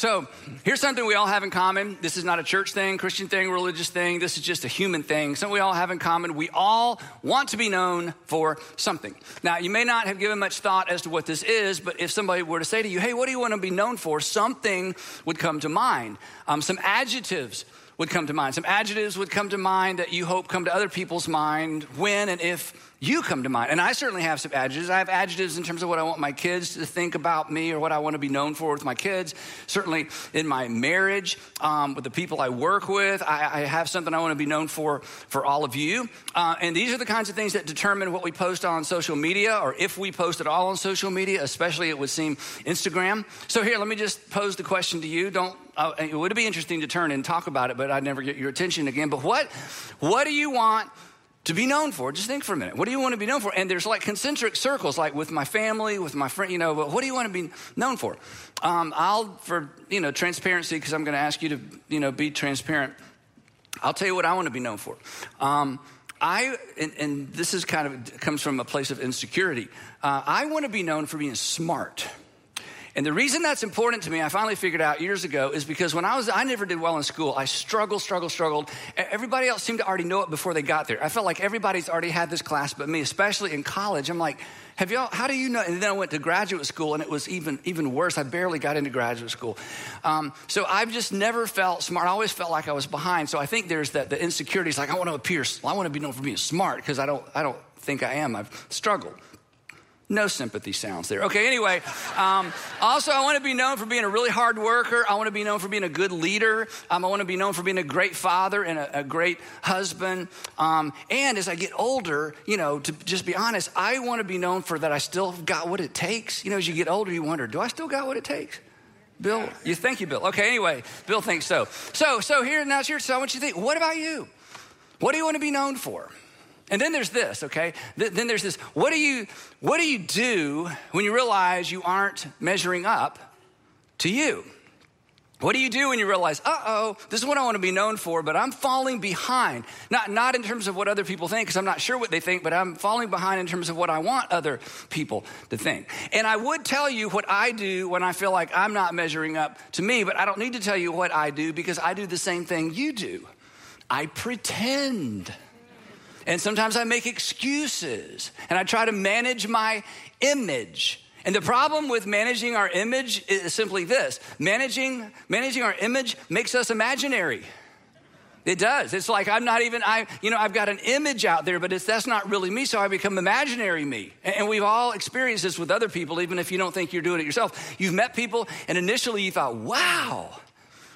So, here's something we all have in common. This is not a church thing, Christian thing, religious thing. This is just a human thing. Something we all have in common. We all want to be known for something. Now, you may not have given much thought as to what this is, but if somebody were to say to you, hey, what do you want to be known for? Something would come to mind. Um, some adjectives would come to mind. Some adjectives would come to mind that you hope come to other people's mind when and if you come to mind. And I certainly have some adjectives. I have adjectives in terms of what I want my kids to think about me or what I want to be known for with my kids. Certainly in my marriage, um, with the people I work with, I, I, have something I want to be known for for all of you. Uh, and these are the kinds of things that determine what we post on social media or if we post at all on social media, especially it would seem Instagram. So here, let me just pose the question to you. Don't uh, it would be interesting to turn and talk about it, but I'd never get your attention again. But what, what do you want to be known for. Just think for a minute. What do you want to be known for? And there's like concentric circles, like with my family, with my friend, you know, but what do you want to be known for? Um, I'll, for, you know, transparency, because I'm going to ask you to, you know, be transparent. I'll tell you what I want to be known for. Um, I, and, and, this is kind of comes from a place of insecurity. Uh, I want to be known for being smart. And the reason that's important to me, I finally figured out years ago, is because when I was, I never did well in school. I struggled, struggled, struggled. Everybody else seemed to already know it before they got there. I felt like everybody's already had this class but me, especially in college. I'm like, have y'all, how do you know? And then I went to graduate school and it was even, even worse. I barely got into graduate school. Um, so I've just never felt smart. I always felt like I was behind. So I think there's that, the insecurities like, I want to appear, I want to be known for being smart because I don't, I don't think I am. I've struggled. No sympathy sounds there. Okay, anyway, um, also, I want to be known for being a really hard worker. I want to be known for being a good leader. Um, I want to be known for being a great father and a, a great husband. Um, and as I get older, you know, to just be honest, I want to be known for that I still got what it takes. You know, as you get older, you wonder, do I still got what it takes? Bill, you think you, Bill? Okay, anyway, Bill thinks so. So, so here now, here. So I want you to think. What about you? What do you want to be known for? And then there's this, okay? then there's this. What do you what do you do when you realize you aren't measuring up to you? What do you do when you realize, uh-oh, this is what I want to be known for, but I'm falling behind? Not, not in terms of what other people think, because I'm not sure what they think, but I'm falling behind in terms of what I want other people to think. And I would tell you what I do when I feel like I'm not measuring up to me, but I don't need to tell you what I do because I do the same thing you do. I pretend. And sometimes I make excuses and I try to manage my image. And the problem with managing our image is simply this managing, managing our image makes us imaginary. It does. It's like I'm not even I you know I've got an image out there but it's that's not really me so I become imaginary me. And we've all experienced this with other people even if you don't think you're doing it yourself. You've met people and initially you thought, "Wow."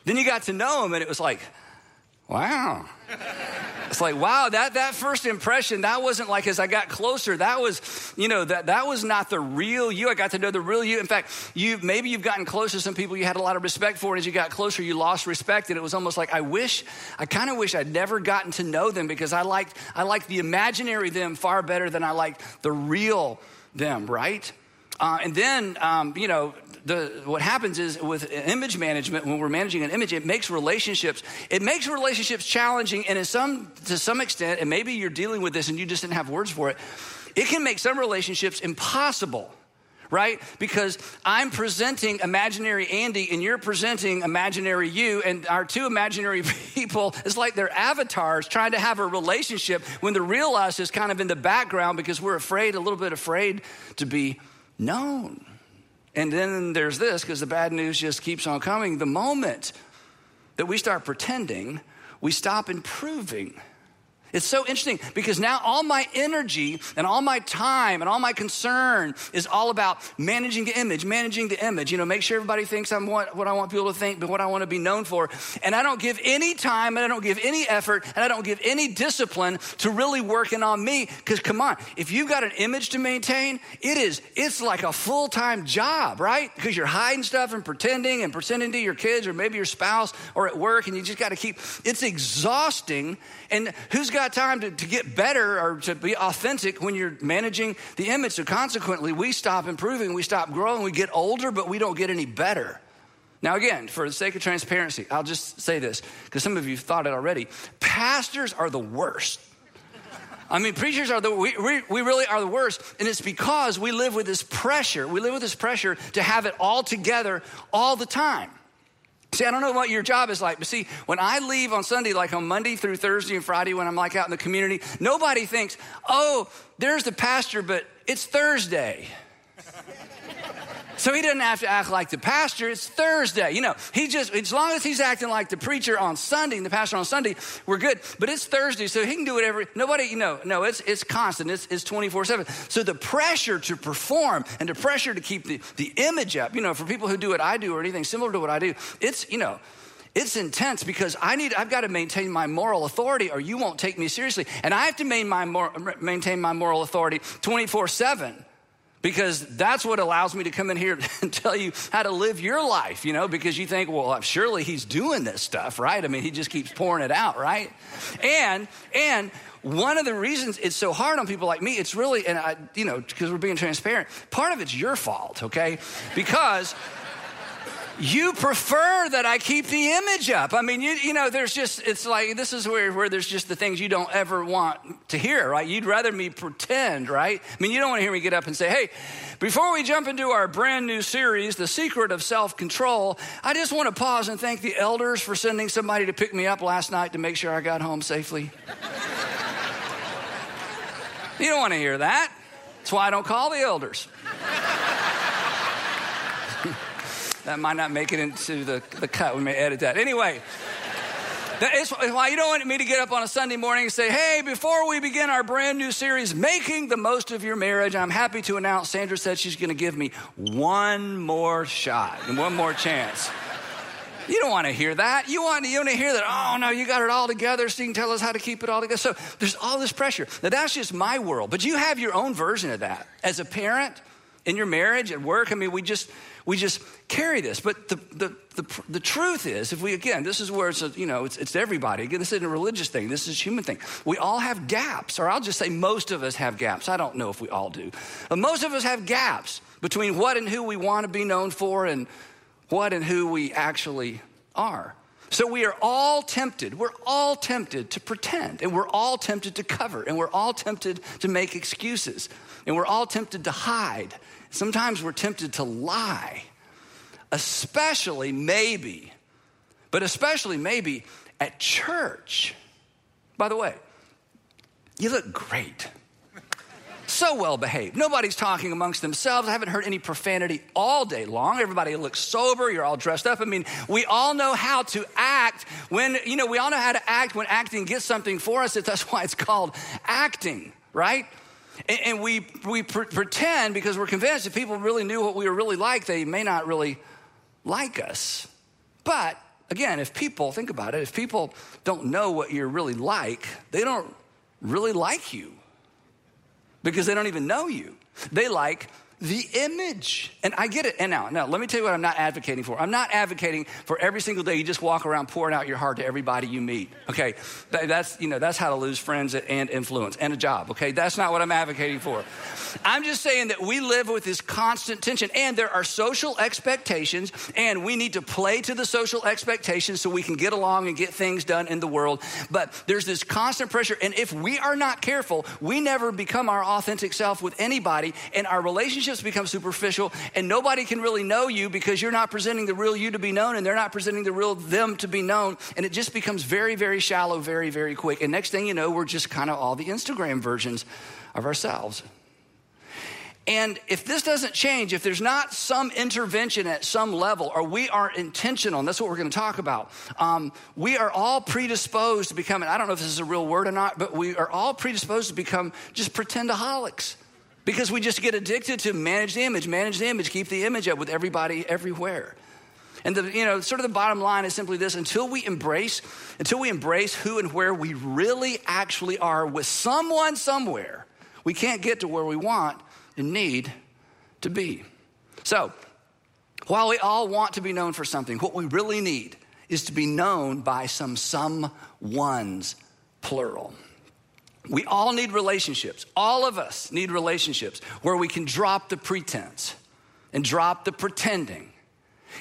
Then you got to know them and it was like, Wow. It's like, wow, that, that first impression, that wasn't like as I got closer, that was, you know, that, that was not the real you. I got to know the real you. In fact, you maybe you've gotten close to some people you had a lot of respect for, and as you got closer, you lost respect. And it was almost like, I wish, I kind of wish I'd never gotten to know them because I liked, I liked the imaginary them far better than I liked the real them, right? Uh, and then, um, you know, the, what happens is with image management, when we're managing an image, it makes relationships, it makes relationships challenging. And in some, to some extent, and maybe you're dealing with this and you just didn't have words for it, it can make some relationships impossible right? Because I'm presenting imaginary Andy and you're presenting imaginary you, and our two imaginary people it's like they're avatars trying to have a relationship when the real us is kind of in the background because we're afraid, a little bit afraid to be known. And then there's this, because the bad news just keeps on coming. The moment that we start pretending, we stop improving. It's so interesting because now all my energy and all my time and all my concern is all about managing the image, managing the image. You know, make sure everybody thinks I'm what, what I want people to think, but what I want to be known for. And I don't give any time and I don't give any effort and I don't give any discipline to really working on me. Because come on, if you've got an image to maintain, it is, it's like a full time job, right? Because you're hiding stuff and pretending and pretending to your kids or maybe your spouse or at work and you just got to keep, it's exhausting. And who's got time to, to get better or to be authentic when you're managing the image? So consequently, we stop improving, we stop growing, we get older, but we don't get any better. Now, again, for the sake of transparency, I'll just say this because some of you thought it already. Pastors are the worst. I mean, preachers are the, we, we, we, really are the worst. And it's because we live with this pressure. We live with this pressure to have it all together all the time. See, I don't know what your job is like, but see, when I leave on Sunday, like on Monday through Thursday and Friday, when I'm like out in the community, nobody thinks, oh, there's the pastor, but it's Thursday. So he doesn't have to act like the pastor. It's Thursday. You know, he just, as long as he's acting like the preacher on Sunday and the pastor on Sunday, we're good. But it's Thursday, so he can do whatever. Nobody, you know, no, it's, it's constant. It's, it's 24 7. So the pressure to perform and the pressure to keep the, the image up, you know, for people who do what I do or anything similar to what I do, it's, you know, it's intense because I need, I've got to maintain my moral authority or you won't take me seriously. And I have to maintain my, maintain my moral authority 24 7 because that's what allows me to come in here and tell you how to live your life, you know, because you think, well, surely he's doing this stuff, right? I mean, he just keeps pouring it out, right? And, and, one of the reasons it's so hard on people like me, it's really, and I, you know, because we're being transparent, part of it's your fault, okay? Because you prefer that I keep the image up. I mean, you, you know, there's just, it's like, this is where, where there's just the things you don't ever want to hear, right? You'd rather me pretend, right? I mean, you don't want to hear me get up and say, hey, before we jump into our brand new series, The Secret of Self Control, I just want to pause and thank the elders for sending somebody to pick me up last night to make sure I got home safely. you don't want to hear that. That's why I don't call the elders. That might not make it into the, the cut. We may edit that. Anyway, that is why you don't want me to get up on a Sunday morning and say, hey, before we begin our brand new series, Making the Most of Your Marriage, I'm happy to announce Sandra said she's going to give me one more shot and one more chance. You don't want to hear that. You want, you want to hear that, oh no, you got it all together so you can tell us how to keep it all together. So there's all this pressure. Now that's just my world, but you have your own version of that. As a parent, in your marriage, at work, I mean, we just, we just carry this. But the, the, the, the, truth is, if we, again, this is where it's, a, you know, it's, it's everybody. Again, this isn't a religious thing. This is a human thing. We all have gaps, or I'll just say most of us have gaps. I don't know if we all do. But most of us have gaps between what and who we want to be known for and what and who we actually are. So we are all tempted. We're all tempted to pretend, and we're all tempted to cover, and we're all tempted to make excuses, and we're all tempted to hide. Sometimes we're tempted to lie, especially maybe, but especially maybe at church. By the way, you look great. So well behaved. Nobody's talking amongst themselves. I haven't heard any profanity all day long. Everybody looks sober. You're all dressed up. I mean, we all know how to act when, you know, we all know how to act when acting gets something for us. That's why it's called acting, right? And, and we, we pre- pretend because we're convinced if people really knew what we were really like, they may not really like us. But again, if people, think about it, if people don't know what you're really like, they don't really like you because they don't even know you. They like the image. And I get it. And now, now, let me tell you what I'm not advocating for. I'm not advocating for every single day you just walk around pouring out your heart to everybody you meet. Okay, that's you know that's how to lose friends and influence and a job. Okay, that's not what I'm advocating for. I'm just saying that we live with this constant tension, and there are social expectations, and we need to play to the social expectations so we can get along and get things done in the world. But there's this constant pressure, and if we are not careful, we never become our authentic self with anybody, and our relationships become superficial, and nobody can really know you because you're not presenting the real you to be known, and they're not presenting the real them to be known, and it just becomes very, very shallow, very, very quick. And next thing you know, we're just kind of all the Instagram versions of ourselves. And if this doesn't change, if there's not some intervention at some level, or we aren't intentional, and that's what we're going to talk about, um, we are all predisposed to becoming, I don't know if this is a real word or not, but we are all predisposed to become just pretendaholics because we just get addicted to manage the image, manage the image, keep the image up with everybody everywhere. And the, you know, sort of the bottom line is simply this until we embrace, until we embrace who and where we really actually are with someone somewhere, we can't get to where we want and need to be. So, while we all want to be known for something, what we really need is to be known by some someones, plural. We all need relationships. All of us need relationships where we can drop the pretense and drop the pretending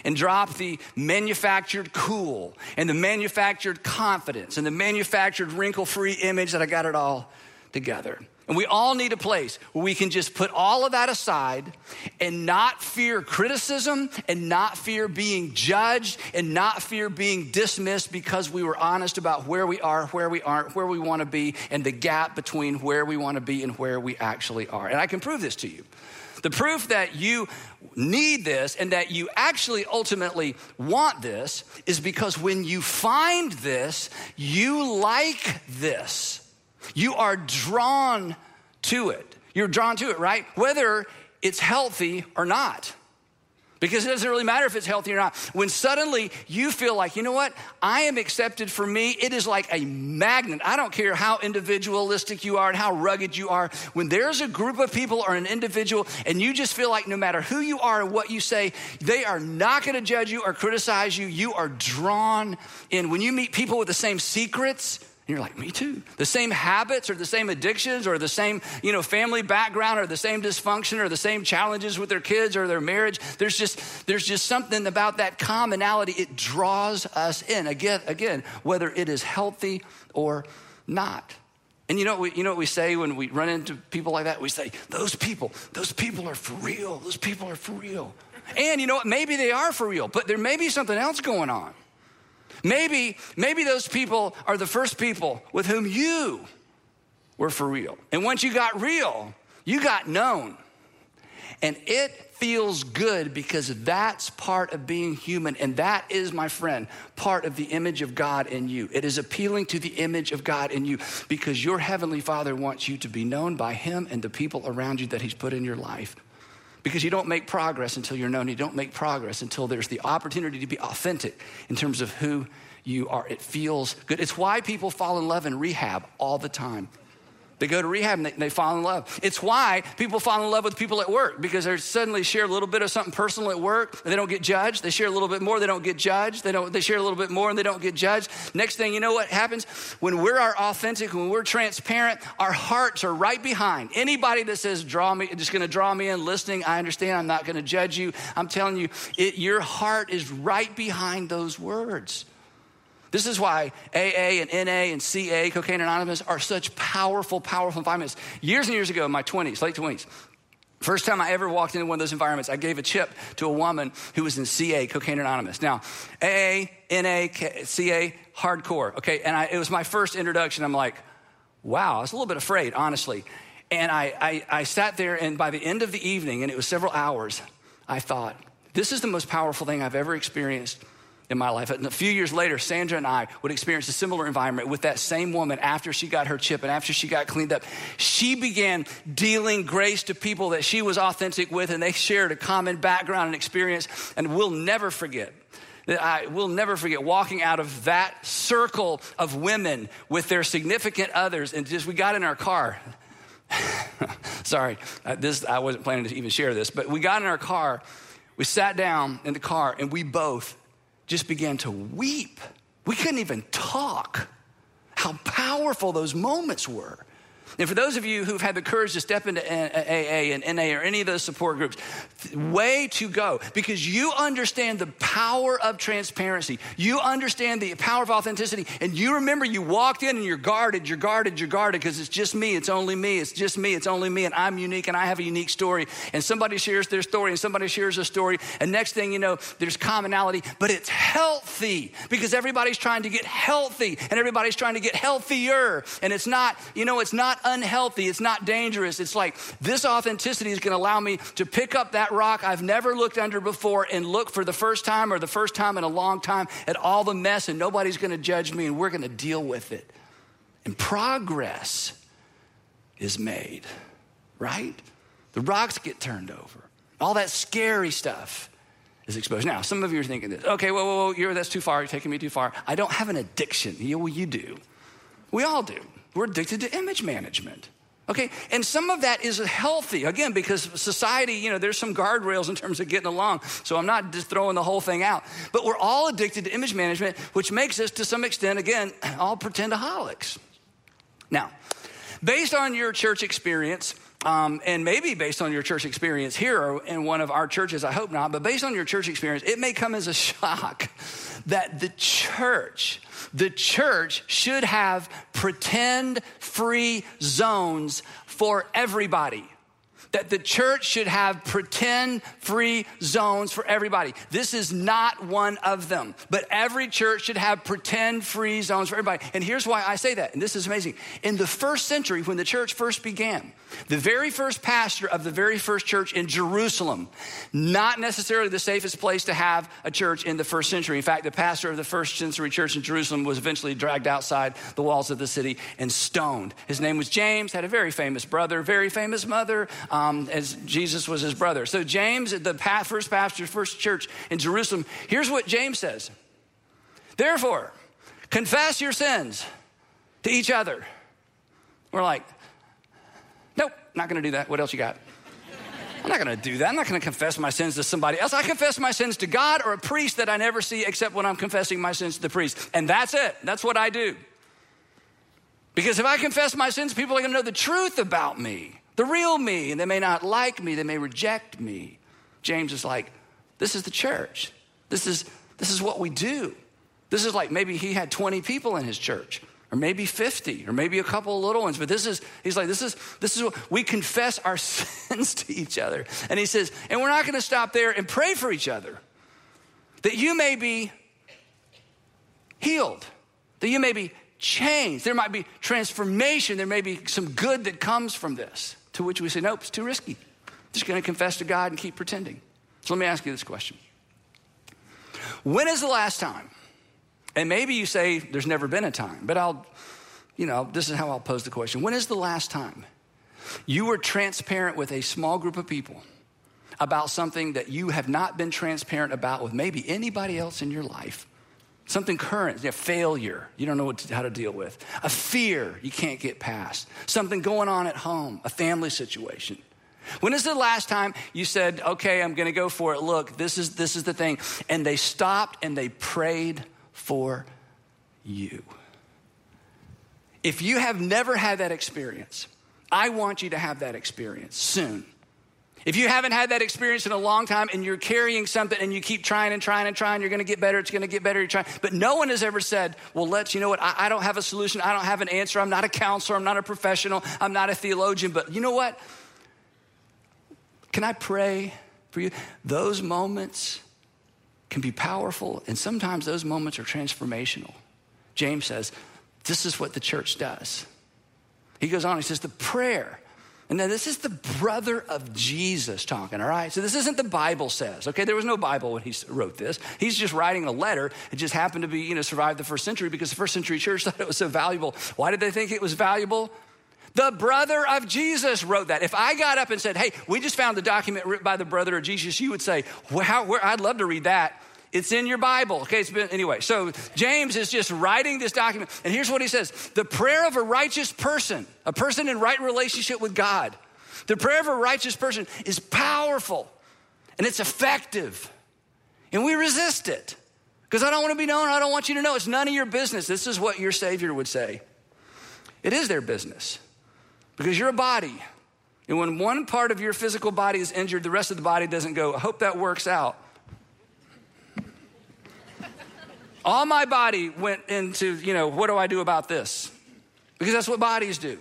and drop the manufactured cool and the manufactured confidence and the manufactured wrinkle free image that I got it all together. And we all need a place where we can just put all of that aside and not fear criticism and not fear being judged and not fear being dismissed because we were honest about where we are, where we aren't, where we want to be, and the gap between where we want to be and where we actually are. And I can prove this to you. The proof that you need this and that you actually ultimately want this is because when you find this, you like this. You are drawn to it. You're drawn to it, right? Whether it's healthy or not. Because it doesn't really matter if it's healthy or not. When suddenly you feel like, you know what, I am accepted for me, it is like a magnet. I don't care how individualistic you are and how rugged you are. When there's a group of people or an individual and you just feel like no matter who you are and what you say, they are not going to judge you or criticize you, you are drawn in. When you meet people with the same secrets, you're like, me too. The same habits or the same addictions or the same, you know, family background or the same dysfunction or the same challenges with their kids or their marriage. There's just there's just something about that commonality. It draws us in. Again, again, whether it is healthy or not. And you know, we, you know what we say when we run into people like that? We say, those people, those people are for real. Those people are for real. And you know what? Maybe they are for real, but there may be something else going on. Maybe, maybe those people are the first people with whom you were for real. And once you got real, you got known. And it feels good because that's part of being human. And that is, my friend, part of the image of God in you. It is appealing to the image of God in you because your Heavenly Father wants you to be known by Him and the people around you that He's put in your life. Because you don't make progress until you're known. You don't make progress until there's the opportunity to be authentic in terms of who you are. It feels good. It's why people fall in love in rehab all the time. They go to rehab and they, they, fall in love. It's why people fall in love with people at work because they suddenly share a little bit of something personal at work and they don't get judged. They share a little bit more, they don't get judged. They, don't, they share a little bit more and they don't get judged. Next thing you know what happens? When we're our authentic, when we're transparent, our hearts are right behind. Anybody that says, draw me, just gonna draw me in listening, I understand, I'm not gonna judge you. I'm telling you, it, your heart is right behind those words. This is why AA and NA and CA, Cocaine Anonymous, are such powerful, powerful environments. Years and years ago, in my 20s, late 20s, First time I ever walked into one of those environments, I gave a chip to a woman who was in CA, Cocaine Anonymous. Now, AA, NA, CA, hardcore, okay? And I, it was my first introduction. I'm like, wow, I was a little bit afraid, honestly. And I, I, I sat there, and by the end of the evening, and it was several hours, I thought, this is the most powerful thing I've ever experienced in my life. And a few years later, Sandra and I would experience a similar environment with that same woman after she got her chip and after she got cleaned up. She began dealing grace to people that she was authentic with, and they shared a common background and experience. And we'll never forget. that I will never forget walking out of that circle of women with their significant others, and just we got in our car. Sorry, this I wasn't planning to even share this, but we got in our car. We sat down in the car, and we both just began to weep. We couldn't even talk. How powerful those moments were. And for those of you who've had the courage to step into AA and NA or any of those support groups, way to go because you understand the power of transparency. You understand the power of authenticity. And you remember you walked in and you're guarded, you're guarded, you're guarded because it's just me, it's only me, it's just me, it's only me, and I'm unique and I have a unique story. And somebody shares their story and somebody shares a story. And next thing you know, there's commonality, but it's healthy because everybody's trying to get healthy and everybody's trying to get healthier. And it's not, you know, it's not unhealthy, it's not dangerous. It's like this authenticity is going to allow me to pick up that rock I've never looked under before and look for the first time or the first time in a long time at all the mess, and nobody's going to judge me, and we're going to deal with it. And progress is made, right? The rocks get turned over. All that scary stuff is exposed. Now, some of you are thinking this. Okay, whoa, whoa, whoa, you're, that's too far. You're taking me too far. I don't have an addiction. Well, you do. We all do. We're addicted to image management. Okay, and some of that is healthy, again, because society, you know, there's some guardrails in terms of getting along. So I'm not just throwing the whole thing out. But we're all addicted to image management, which makes us, to some extent, again, all pretendaholics. Now, based on your church experience, um, and maybe based on your church experience here in one of our churches, I hope not, but based on your church experience, it may come as a shock that the church, the church should have pretend free zones for everybody that the church should have pretend free zones for everybody. This is not one of them, but every church should have pretend free zones for everybody. And here's why I say that, and this is amazing. In the first century, when the church first began, the very first pastor of the very first church in Jerusalem, not necessarily the safest place to have a church in the first century. In fact, the pastor of the first century church in Jerusalem was eventually dragged outside the walls of the city and stoned. His name was James, had a very famous brother, very famous mother. Um, um, as Jesus was his brother. So, James, the first pastor, first church in Jerusalem, here's what James says Therefore, confess your sins to each other. We're like, nope, not gonna do that. What else you got? I'm not gonna do that. I'm not gonna confess my sins to somebody else. I confess my sins to God or a priest that I never see except when I'm confessing my sins to the priest. And that's it. That's what I do. Because if I confess my sins, people are gonna know the truth about me the real me, and they may not like me, they may reject me. James is like, this is the church. This is, this is what we do. This is like maybe he had 20 people in his church, or maybe 50, or maybe a couple of little ones. But this is, he's like, this is, this is what we confess our sins to each other. And he says, and we're not going to stop there and pray for each other that you may be healed, that you may be changed. There might be transformation. There may be some good that comes from this. To which we say, nope, it's too risky. Just going to confess to God and keep pretending. So let me ask you this question When is the last time? And maybe you say there's never been a time, but I'll, you know, this is how I'll pose the question. When is the last time you were transparent with a small group of people about something that you have not been transparent about with maybe anybody else in your life? Something current, a failure you don't know to, how to deal with, a fear you can't get past, something going on at home, a family situation. When is the last time you said, okay, I'm gonna go for it? Look, this is, this is the thing. And they stopped and they prayed for you. If you have never had that experience, I want you to have that experience soon. If you haven't had that experience in a long time and you're carrying something and you keep trying and trying and trying, you're going to get better, it's going to get better, you're trying. But no one has ever said, well, let's, you know what, I, I, don't have a solution, I don't have an answer, I'm not a counselor, I'm not a professional, I'm not a theologian, but you know what? Can I pray for you? Those moments can be powerful, and sometimes those moments are transformational. James says, this is what the church does. He goes on, he says, the prayer and now this is the brother of Jesus talking, all right? So this isn't the Bible says, okay? There was no Bible when he wrote this. He's just writing a letter. It just happened to be, you know, survived the first century because the first century church thought it was so valuable. Why did they think it was valuable? The brother of Jesus wrote that. If I got up and said, hey, we just found the document written by the brother of Jesus, you would say, wow, I'd love to read that. It's in your Bible. Okay, it's been, anyway. So James is just writing this document. And here's what he says The prayer of a righteous person, a person in right relationship with God, the prayer of a righteous person is powerful and it's effective. And we resist it because I don't want to be known. I don't want you to know. It's none of your business. This is what your Savior would say. It is their business because you're a body. And when one part of your physical body is injured, the rest of the body doesn't go, I hope that works out. All my body went into, you know, what do I do about this? Because that's what bodies do.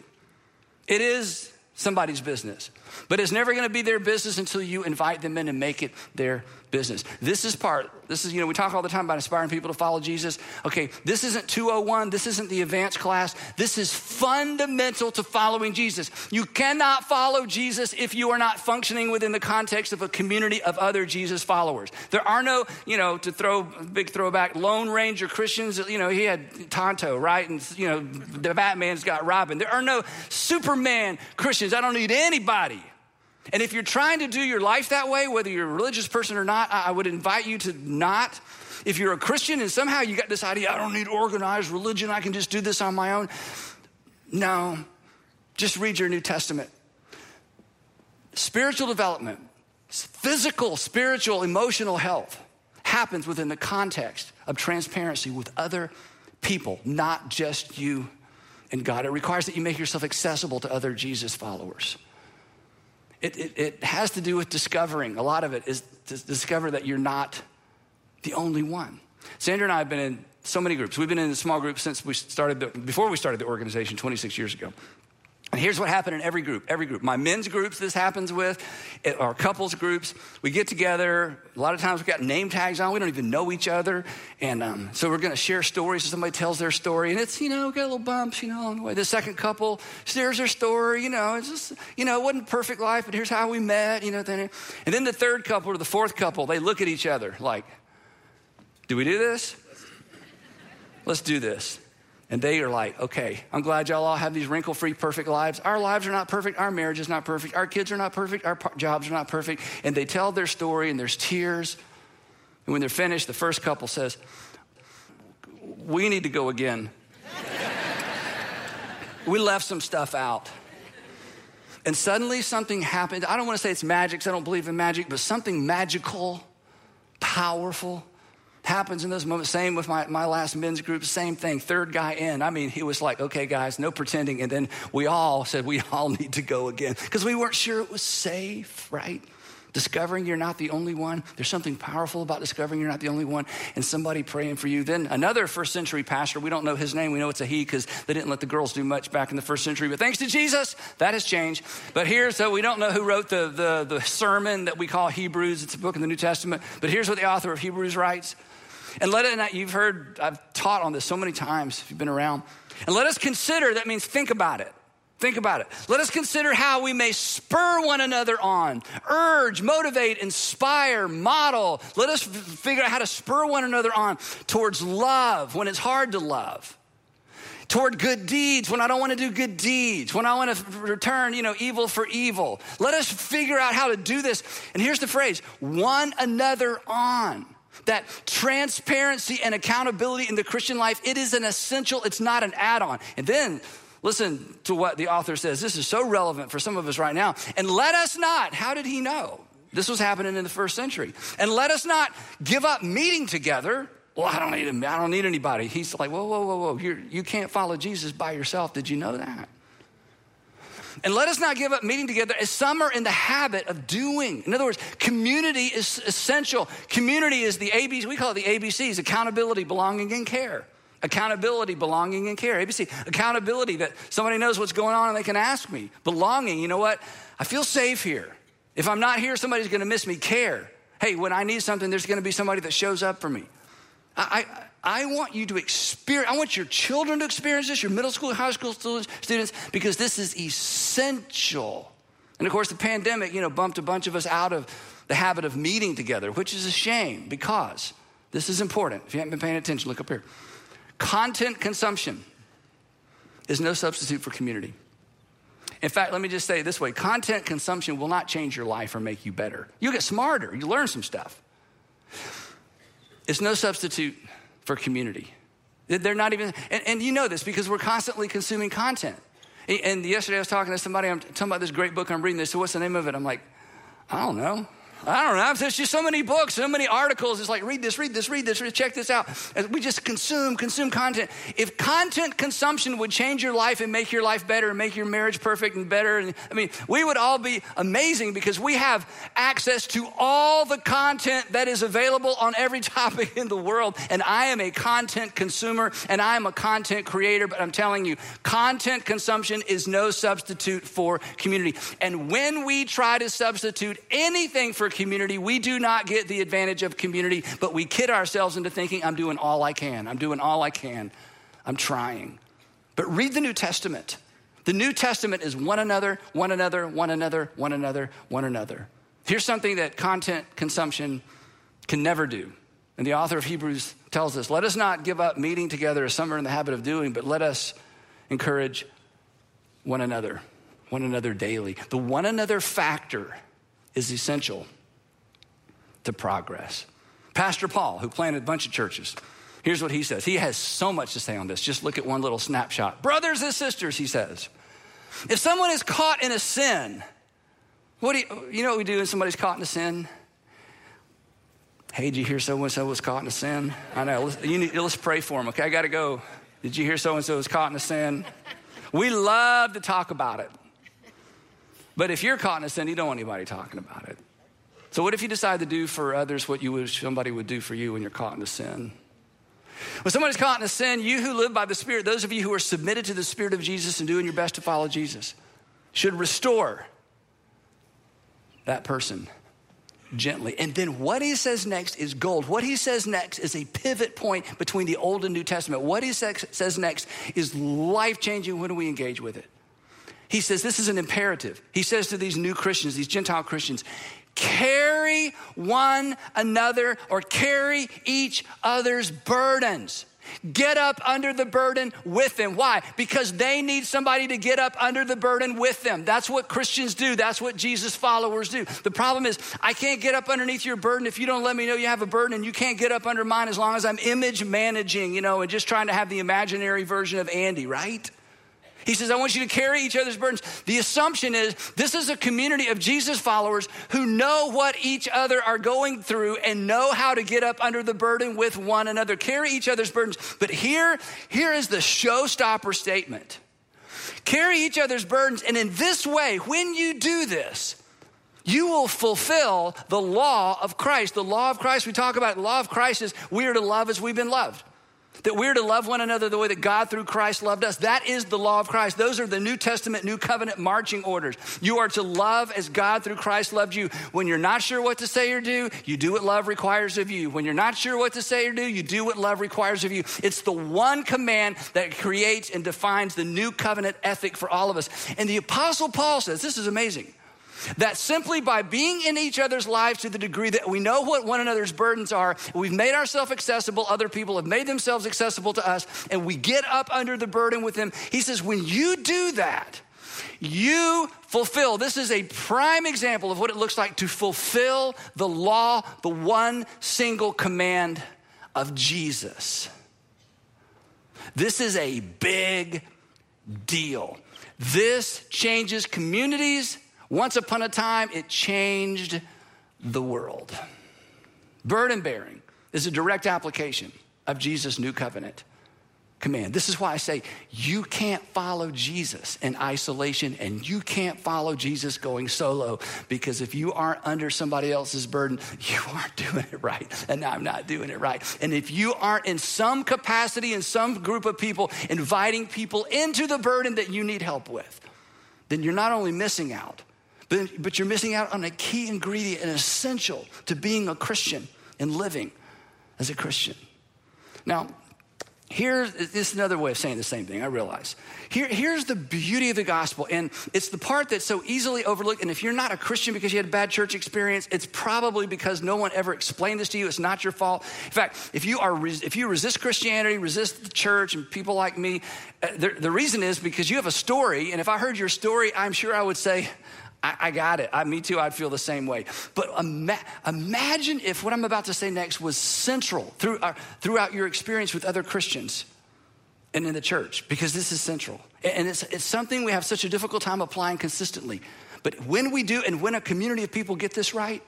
It is somebody's business. But it's never going to be their business until you invite them in and make it their business. This is part, this is, you know, we talk all the time about inspiring people to follow Jesus. Okay, this isn't 201, this isn't the advanced class. This is fundamental to following Jesus. You cannot follow Jesus if you are not functioning within the context of a community of other Jesus followers. There are no, you know, to throw big throwback, Lone Ranger Christians, you know, he had Tonto, right? And, you know, the Batman's got Robin. There are no Superman Christians. I don't need anybody. And if you're trying to do your life that way, whether you're a religious person or not, I would invite you to not. If you're a Christian and somehow you got this idea, I don't need organized religion, I can just do this on my own. No, just read your New Testament. Spiritual development, physical, spiritual, emotional health happens within the context of transparency with other people, not just you and God. It requires that you make yourself accessible to other Jesus followers. It, it, it, has to do with discovering. A lot of it is to discover that you're not the only one. Sandra and I have been in so many groups. We've been in a small group since we started, the, before we started the organization 26 years ago. And here's what happened in every group, every group. My men's groups, this happens with, our couples groups. We get together. A lot of times we've got name tags on. We don't even know each other. And um, so we're going to share stories. So somebody tells their story. And it's, you know, got little bumps, you know, along the way. The second couple shares their story. You know, it's just, you know, it wasn't perfect life, but here's how we met, you know. Then, and then the third couple or the fourth couple, they look at each other like, do we do this? Let's do this. And they are like, okay, I'm glad y'all all have these wrinkle free, perfect lives. Our lives are not perfect. Our marriage is not perfect. Our kids are not perfect. Our jobs are not perfect. And they tell their story, and there's tears. And when they're finished, the first couple says, We need to go again. we left some stuff out. And suddenly something happened. I don't want to say it's magic, I don't believe in magic, but something magical, powerful happens in those moments. Same with my, my last men's group, same thing. Third guy in. I mean, he was like, okay, guys, no pretending. And then we all said, we all need to go again because we weren't sure it was safe, right? Discovering you're not the only one. There's something powerful about discovering you're not the only one and somebody praying for you. Then another first century pastor, we don't know his name. We know it's a he because they didn't let the girls do much back in the first century. But thanks to Jesus, that has changed. But here's, so we don't know who wrote the, the, the sermon that we call Hebrews. It's a book in the New Testament. But here's what the author of Hebrews writes. And let it, and you've heard, I've taught on this so many times if you've been around. And let us consider, that means think about it. Think about it. Let us consider how we may spur one another on, urge, motivate, inspire, model. Let us figure out how to spur one another on towards love when it's hard to love, toward good deeds when I don't want to do good deeds, when I want to return, you know, evil for evil. Let us figure out how to do this. And here's the phrase one another on that transparency and accountability in the Christian life, it is an essential, it's not an add on. And then listen to what the author says. This is so relevant for some of us right now. And let us not, how did he know? This was happening in the first century. And let us not give up meeting together. Well, I don't need him. I don't need anybody. He's like, whoa, whoa, whoa, whoa. You're, you can not follow Jesus by yourself. Did you know that? And let us not give up meeting together as some are in the habit of doing. In other words, community is essential. Community is the ABC, we call it the ABCs accountability, belonging, and care. Accountability, belonging, and care. ABC, accountability that somebody knows what's going on and they can ask me. Belonging, you know what? I feel safe here. If I'm not here, somebody's gonna miss me. Care. Hey, when I need something, there's gonna be somebody that shows up for me. I, I want you to experience, I want your children to experience this, your middle school, high school students, because this is essential. And of course, the pandemic, you know, bumped a bunch of us out of the habit of meeting together, which is a shame because this is important. If you haven't been paying attention, look up here. Content consumption is no substitute for community. In fact, let me just say it this way content consumption will not change your life or make you better. You'll get smarter, you learn some stuff. It's no substitute for community. They're not even, and, and you know this because we're constantly consuming content. And yesterday I was talking to somebody, I'm talking about this great book I'm reading. They said, What's the name of it? I'm like, I don't know. I don't know. There's just so many books, so many articles. It's like, read this, read this, read this, check this out. We just consume, consume content. If content consumption would change your life and make your life better and make your marriage perfect and better, and, I mean, we would all be amazing because we have access to all the content that is available on every topic in the world. And I am a content consumer and I am a content creator, but I'm telling you, content consumption is no substitute for community. And when we try to substitute anything for community, we do not get the advantage of community, but we kid ourselves into thinking, I'm doing all I can. I'm doing all I can. I'm trying. But read the New Testament. The New Testament is one another, one another, one another, one another, one another. Here's something that content consumption can never do. And the author of Hebrews tells us let us not give up meeting together as some are in the habit of doing, but let us encourage one another, one another daily. The one another factor is essential to progress. Pastor Paul, who planted a bunch of churches, here's what he says. He has so much to say on this. Just look at one little snapshot. Brothers and sisters, he says, if someone is caught in a sin, what do you, you know what we do when somebody's caught in a sin? Hey, did you hear so and so was caught in a sin? I know. Let's, you need, let's pray for them. Okay, I got to go. Did you hear so and so was caught in a sin? We love to talk about it. But if you're caught in a sin, you don't want anybody talking about it. So, what if you decide to do for others what you wish somebody would do for you when you're caught in a sin? When somebody's caught in a sin, you who live by the Spirit, those of you who are submitted to the Spirit of Jesus and doing your best to follow Jesus, should restore that person gently. And then what he says next is gold. What he says next is a pivot point between the Old and New Testament. What he says next is life changing when we engage with it. He says this is an imperative. He says to these new Christians, these Gentile Christians, carry one another or carry each other's burdens. Get up under the burden with them. Why? Because they need somebody to get up under the burden with them. That's what Christians do. That's what Jesus followers do. The problem is, I can't get up underneath your burden if you don't let me know you have a burden, and you can't get up under mine as long as I'm image managing, you know, and just trying to have the imaginary version of Andy, right? He says, I want you to carry each other's burdens. The assumption is this is a community of Jesus followers who know what each other are going through and know how to get up under the burden with one another. Carry each other's burdens. But here, here is the showstopper statement. Carry each other's burdens. And in this way, when you do this, you will fulfill the law of Christ. The law of Christ, we talk about the law of Christ is we are to love as we've been loved that we're to love one another the way that God through Christ loved us. That is the law of Christ. Those are the New Testament, New Covenant marching orders. You are to love as God through Christ loved you. When you're not sure what to say or do, you do what love requires of you. When you're not sure what to say or do, you do what love requires of you. It's the one command that creates and defines the New Covenant ethic for all of us. And the Apostle Paul says, this is amazing. That simply by being in each other's lives to the degree that we know what one another's burdens are, we've made ourselves accessible, other people have made themselves accessible to us, and we get up under the burden with them. He says, when you do that, you fulfill. This is a prime example of what it looks like to fulfill the law, the one single command of Jesus. This is a big deal. This changes communities once upon a time, it changed the world. Burden bearing is a direct application of Jesus' new covenant command. This is why I say you can't follow Jesus in isolation and you can't follow Jesus going solo because if you aren't under somebody else's burden, you aren't doing it right. And I'm not doing it right. And if you aren't in some capacity, in some group of people, inviting people into the burden that you need help with, then you're not only missing out, but, you're missing out on a key ingredient and essential to being a Christian and living as a Christian. Now, here is another way of saying the same thing, I realize. Here, here's the beauty of the gospel, and it's the part that's so easily overlooked. And if you're not a Christian because you had a bad church experience, it's probably because no one ever explained this to you. It's not your fault. In fact, if you, are, if you resist Christianity, resist the church, and people like me, uh, the, the reason is because you have a story. And if I heard your story, I'm sure I would say, I, I got it. I, me too, I'd feel the same way. But ima- imagine if what I'm about to say next was central through our, uh, throughout your experience with other Christians and in the church, because this is central. And it's, it's something we have such a difficult time applying consistently. But when we do, and when a community of people get this right,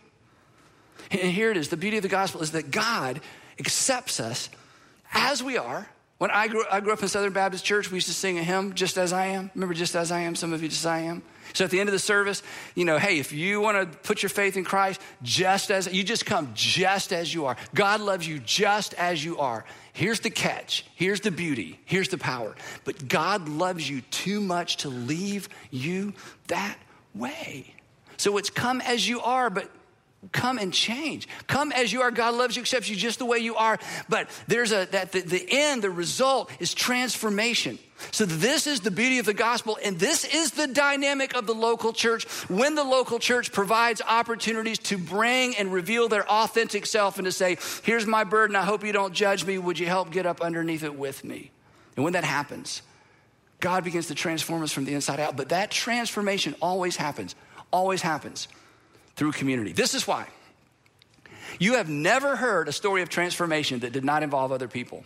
And here it is the beauty of the gospel is that God accepts us as we are. When I grew, I grew up in Southern Baptist Church, we used to sing a hymn, Just As I Am. Remember, Just As I Am? Some of you, Just As I Am. So at the end of the service, you know, hey, if you want to put your faith in Christ, just as you just come just as you are. God loves you just as you are. Here's the catch. Here's the beauty. Here's the power. But God loves you too much to leave you that way. So it's come as you are, but come and change. Come as you are. God loves you, accepts you just the way you are. But there's a that the, the end, the result is transformation. So this is the beauty of the gospel, and this is the dynamic of the local church. When the local church provides opportunities to bring and reveal their authentic self and to say, "Here's my burden. I hope you don't judge me. Would you help get up underneath it with me?" And when that happens, God begins to transform us from the inside out. But that transformation always happens. Always happens through community. This is why. You have never heard a story of transformation that did not involve other people.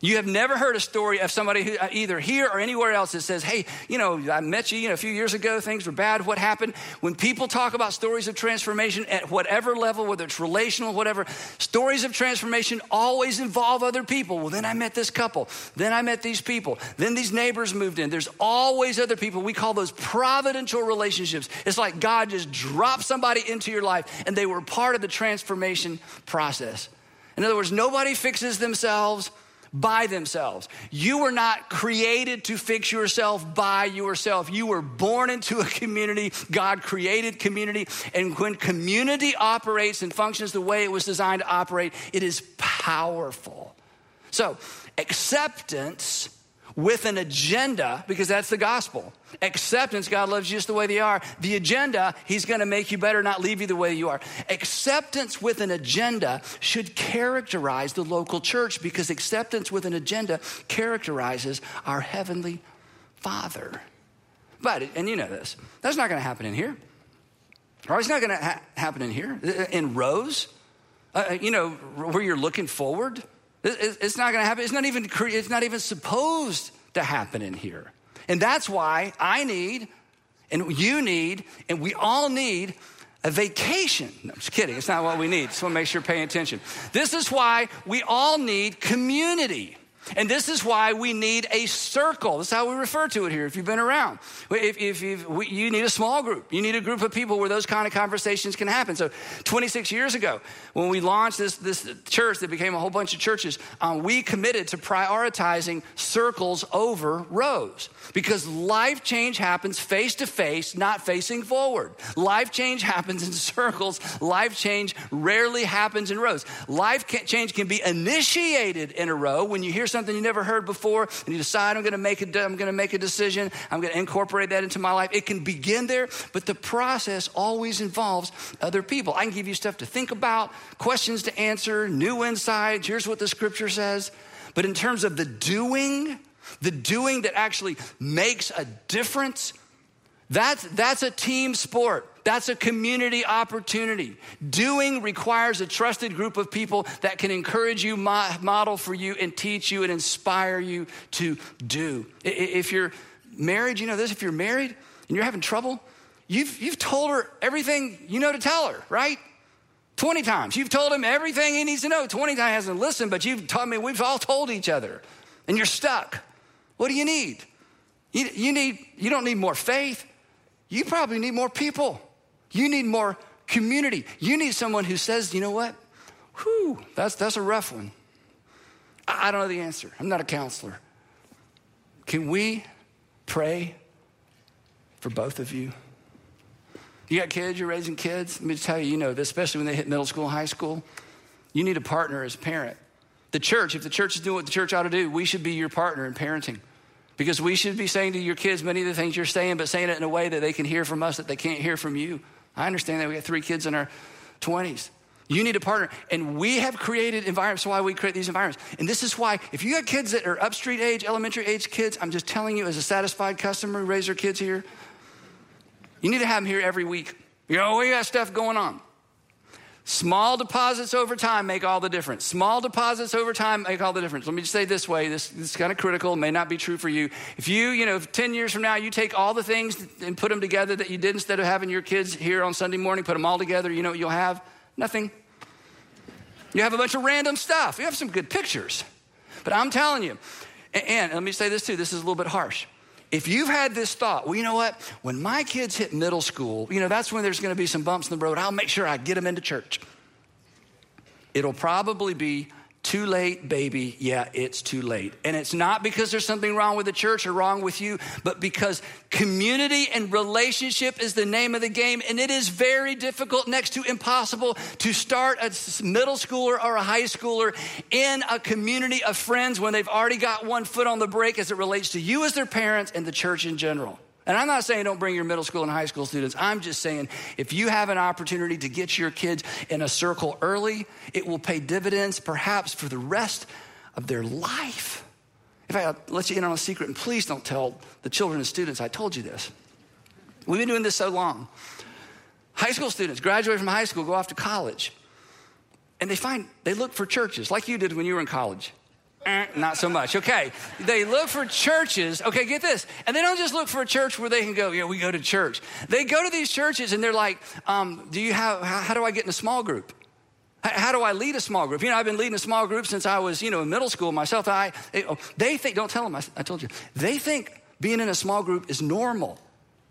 You have never heard a story of somebody who, uh, either here or anywhere else that says, Hey, you know, I met you, you know, a few years ago, things were bad. What happened? When people talk about stories of transformation at whatever level, whether it's relational, whatever, stories of transformation always involve other people. Well, then I met this couple. Then I met these people. Then these neighbors moved in. There's always other people. We call those providential relationships. It's like God just dropped somebody into your life and they were part of the transformation process. In other words, nobody fixes themselves by themselves. You were not created to fix yourself by yourself. You were born into a community. God created community. And when community operates and functions the way it was designed to operate, it is powerful. So, acceptance with an agenda, because that's the gospel. Acceptance, God loves you just the way they are. The agenda, He's gonna make you better, not leave you the way you are. Acceptance with an agenda should characterize the local church because acceptance with an agenda characterizes our Heavenly Father. But, and you know this, that's not gonna happen in here. Or it's not gonna ha- happen in here. Uh, uh, in rows, uh, uh, you know, where you're looking forward it's not going to happen. It's not even it's not even supposed to happen in here. And that's why I need and you need and we all need a vacation. No, I'm just kidding. It's not what we need. Just want to make sure you're paying attention. This is why we all need community. And this is why we need a circle. That's how we refer to it here if you've been around. If, if, if we, you need a small group, you need a group of people where those kind of conversations can happen. So, 26 years ago, when we launched this, this church that became a whole bunch of churches, um, we committed to prioritizing circles over rows because life change happens face to face, not facing forward. Life change happens in circles, life change rarely happens in rows. Life change can be initiated in a row when you hear something something you never heard before and you decide I'm going to make a, I'm going to make a decision, I'm going to incorporate that into my life. It can begin there, but the process always involves other people. I can give you stuff to think about, questions to answer, new insights. Here's what the scripture says. But in terms of the doing, the doing that actually makes a difference, that's, that's a team sport. That's a community opportunity. Doing requires a trusted group of people that can encourage you, model for you, and teach you and inspire you to do. If you're married, you know this. If you're married and you're having trouble, you've, you've told her everything you know to tell her, right? 20 times. You've told him everything he needs to know. 20 times he hasn't listened, but you've told me we've all told each other. And you're stuck. What do you need? You, you need you don't need more faith. You probably need more people. You need more community. You need someone who says, you know what? Whew, that's, that's a rough one. I, don't know the answer. I'm not a counselor. Can we pray for both of you? You got kids, you're raising kids. Let me tell you, you know this, especially when they hit middle school high school. You need a partner as a parent. The church, if the church is doing what the church ought to do, we should be your partner in parenting. Because we should be saying to your kids many of the things you're saying, but saying it in a way that they can hear from us that they can't hear from you. I understand that we got three kids in our 20s. You need a partner. And we have created environments. why we create these environments. And this is why, if you got kids that are upstreet age, elementary age kids, I'm just telling you as a satisfied customer who raise their kids here, you need to have them here every week. You know, we got stuff going on. Small deposits over time make all the difference. Small deposits over time make all the difference. Let me just say this way this, this is kind of critical, may not be true for you. If you, you know, 10 years from now, you take all the things and put them together that you did instead of having your kids here on Sunday morning, put them all together, you know what you'll have? Nothing. You have a bunch of random stuff. You have some good pictures. But I'm telling you, and, and let me say this too, this is a little bit harsh. If you've had this thought, well, you know what? When my kids hit middle school, you know, that's when there's going to be some bumps in the road. I'll make sure I get them into church. It'll probably be too late, baby. Yeah, it's too late. And it's not because there's something wrong with the church or wrong with you, but because community and relationship is the name of the game. And it is very difficult, next to impossible, to start a middle schooler or a high schooler in a community of friends when they've already got one foot on the brake as it relates to you as their parents and the church in general. And I'm not saying don't bring your middle school and high school students. I'm just saying if you have an opportunity to get your kids in a circle early, it will pay dividends perhaps for the rest of their life. If I let you in on a secret, and please don't tell the children and students I told you this. We've been doing this so long. High school students graduate from high school, go off to college, and they find they look for churches like you did when you were in college. Eh, not so much. Okay. They look for churches. Okay, get this. And they don't just look for a church where they can go, yeah, we go to church. They go to these churches and they're like, um, do you have, how, how do I get in a small group? How do I lead a small group? You know, I've been leading a small group since I was, you know, in middle school myself. I, they think, don't tell them, I, I told you, they think being in a small group is normal.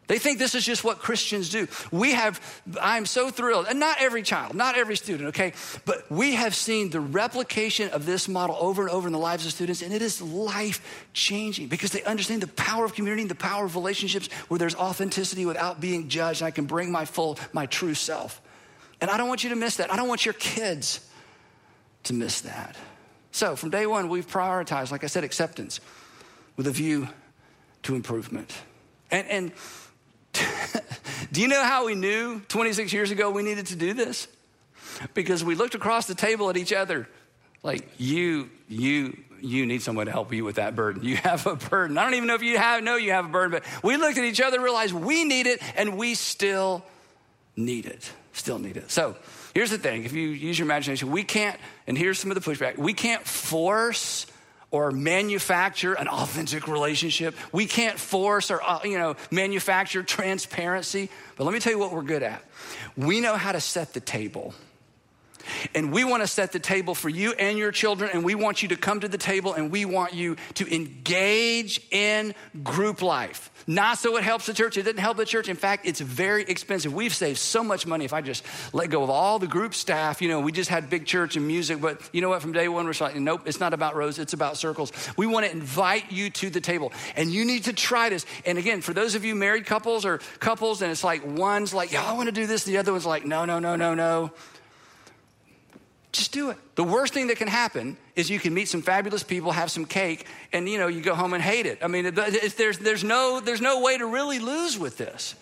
They think this is just what Christians do. We have, I'm so thrilled, and not every child, not every student, okay, but we have seen the replication of this model over and over in the lives of students, and it is life changing because they understand the power of community and the power of relationships where there's authenticity without being judged. I can bring my full, my true self. And I don't want you to miss that. I don't want your kids to miss that. So from day one, we've prioritized, like I said, acceptance with a view to improvement. And, and do you know how we knew 26 years ago we needed to do this? Because we looked across the table at each other like, you, you, you need someone to help you with that burden. You have a burden. I don't even know if you have, know you have a burden, but we looked at each other, realized we need it, and we still need it. Still need it. So here's the thing if you use your imagination, we can't, and here's some of the pushback, we can't force or manufacture an authentic relationship. We can't force or uh, you know manufacture transparency. But let me tell you what we're good at. We know how to set the table. And we want to set the table for you and your children, and we want you to come to the table and we want you to engage in group life. Not so it helps the church. It didn't help the church. In fact, it's very expensive. We've saved so much money if I just let go of all the group staff. You know, we just had big church and music, but you know what? From day one, we're like, nope, it's not about rows, it's about circles. We want to invite you to the table, and you need to try this. And again, for those of you married couples or couples, and it's like one's like, yeah, I want to do this, the other one's like, no, no, no, no, no. Just do it. The worst thing that can happen is you can meet some fabulous people, have some cake, and you know you go home and hate it. I mean, there's, there's, no, there's no way to really lose with this.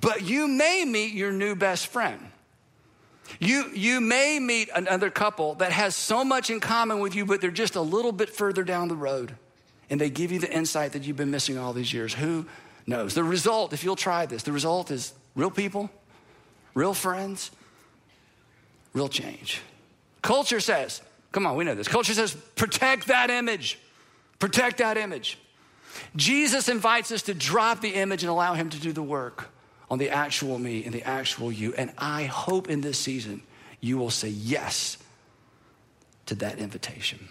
But you may meet your new best friend. You, you may meet another couple that has so much in common with you, but they're just a little bit further down the road. And they give you the insight that you've been missing all these years. Who knows? The result, if you'll try this, the result is real people, real friends, real change. Culture says, come on, we know this. Culture says, protect that image. Protect that image. Jesus invites us to drop the image and allow Him to do the work on the actual me and the actual you. And I hope in this season you will say yes to that invitation.